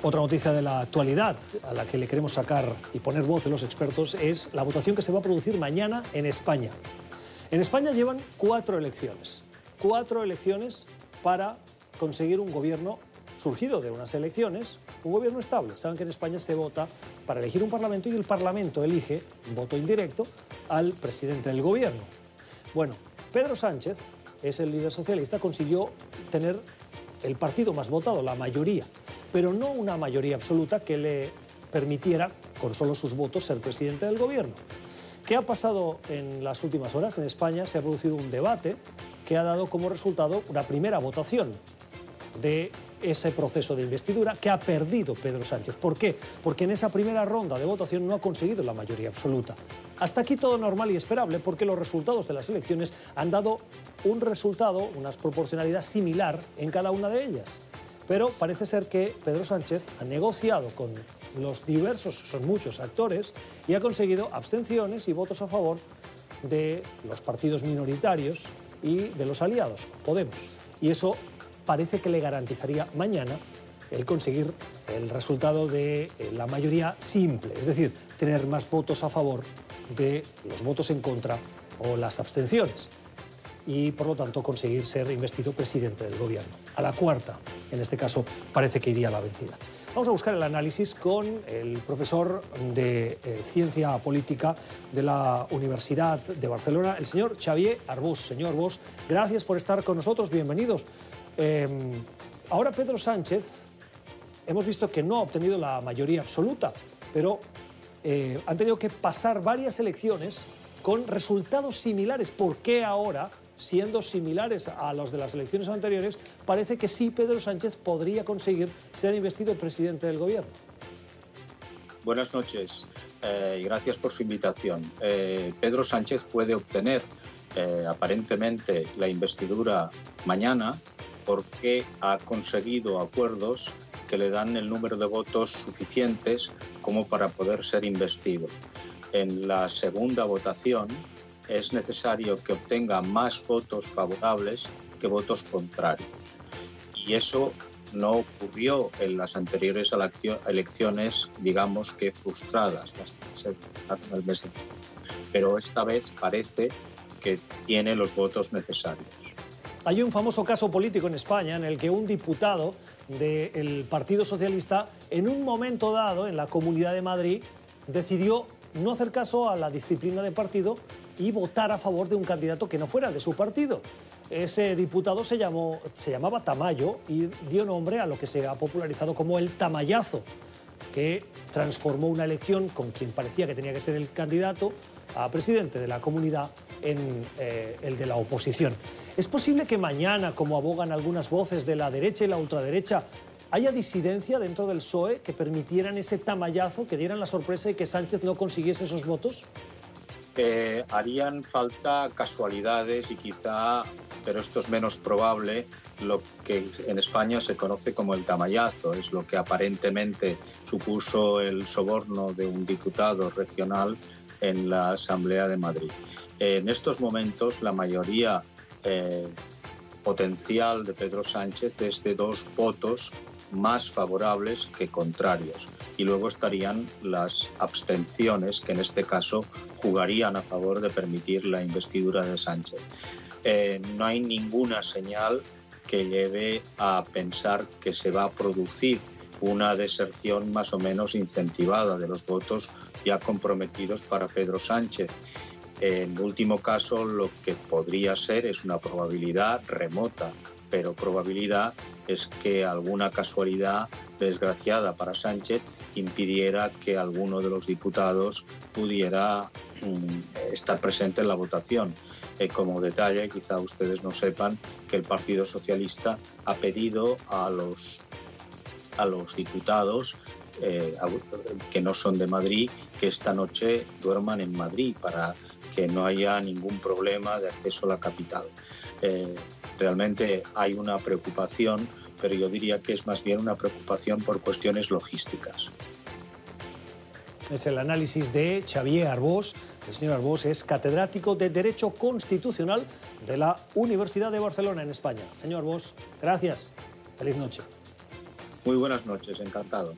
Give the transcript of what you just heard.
Otra noticia de la actualidad a la que le queremos sacar y poner voz de los expertos es la votación que se va a producir mañana en España. En España llevan cuatro elecciones. Cuatro elecciones para conseguir un gobierno surgido de unas elecciones, un gobierno estable. Saben que en España se vota para elegir un parlamento y el parlamento elige, voto indirecto, al presidente del gobierno. Bueno, Pedro Sánchez es el líder socialista, consiguió tener el partido más votado, la mayoría pero no una mayoría absoluta que le permitiera, con solo sus votos, ser presidente del gobierno. ¿Qué ha pasado en las últimas horas? En España se ha producido un debate que ha dado como resultado una primera votación de ese proceso de investidura que ha perdido Pedro Sánchez. ¿Por qué? Porque en esa primera ronda de votación no ha conseguido la mayoría absoluta. Hasta aquí todo normal y esperable porque los resultados de las elecciones han dado un resultado, una proporcionalidad similar en cada una de ellas. Pero parece ser que Pedro Sánchez ha negociado con los diversos, son muchos actores, y ha conseguido abstenciones y votos a favor de los partidos minoritarios y de los aliados, Podemos. Y eso parece que le garantizaría mañana el conseguir el resultado de eh, la mayoría simple, es decir, tener más votos a favor de los votos en contra o las abstenciones y por lo tanto conseguir ser investido presidente del gobierno. A la cuarta, en este caso, parece que iría la vencida. Vamos a buscar el análisis con el profesor de eh, Ciencia Política de la Universidad de Barcelona, el señor Xavier Arbós. Señor Arbós, gracias por estar con nosotros, bienvenidos. Em, ahora Pedro Sánchez, hemos visto que no ha obtenido la mayoría absoluta, pero eh, han tenido que pasar varias elecciones con resultados similares. ¿Por qué ahora siendo similares a los de las elecciones anteriores, parece que sí Pedro Sánchez podría conseguir ser investido presidente del gobierno. Buenas noches eh, y gracias por su invitación. Eh, Pedro Sánchez puede obtener eh, aparentemente la investidura mañana porque ha conseguido acuerdos que le dan el número de votos suficientes como para poder ser investido. En la segunda votación, es necesario que obtenga más votos favorables que votos contrarios. Y eso no ocurrió en las anteriores elecciones, digamos que frustradas, las que se el mes de Pero esta vez parece que tiene los votos necesarios. Hay un famoso caso político en España en el que un diputado del Partido Socialista, en un momento dado en la Comunidad de Madrid, decidió no hacer caso a la disciplina de partido y votar a favor de un candidato que no fuera de su partido. Ese diputado se, llamó, se llamaba Tamayo y dio nombre a lo que se ha popularizado como el tamayazo, que transformó una elección con quien parecía que tenía que ser el candidato a presidente de la comunidad en eh, el de la oposición. ¿Es posible que mañana, como abogan algunas voces de la derecha y la ultraderecha, haya disidencia dentro del PSOE que permitieran ese tamayazo, que dieran la sorpresa y que Sánchez no consiguiese esos votos? harían falta casualidades y quizá, pero esto es menos probable, lo que en España se conoce como el tamayazo, es lo que aparentemente supuso el soborno de un diputado regional en la Asamblea de Madrid. En estos momentos la mayoría eh, potencial de Pedro Sánchez es de dos votos más favorables que contrarios. Y luego estarían las abstenciones, que en este caso jugarían a favor de permitir la investidura de Sánchez. Eh, no hay ninguna señal que lleve a pensar que se va a producir una deserción más o menos incentivada de los votos ya comprometidos para Pedro Sánchez. En último caso, lo que podría ser es una probabilidad remota pero probabilidad es que alguna casualidad desgraciada para Sánchez impidiera que alguno de los diputados pudiera mm, estar presente en la votación. Eh, como detalle, quizá ustedes no sepan que el Partido Socialista ha pedido a los, a los diputados eh, que no son de Madrid que esta noche duerman en Madrid para que no haya ningún problema de acceso a la capital. Eh, realmente hay una preocupación, pero yo diría que es más bien una preocupación por cuestiones logísticas. Es el análisis de Xavier Arbós. El señor Arbós es catedrático de Derecho Constitucional de la Universidad de Barcelona en España. Señor Arbós, gracias. Feliz noche. Muy buenas noches, encantado.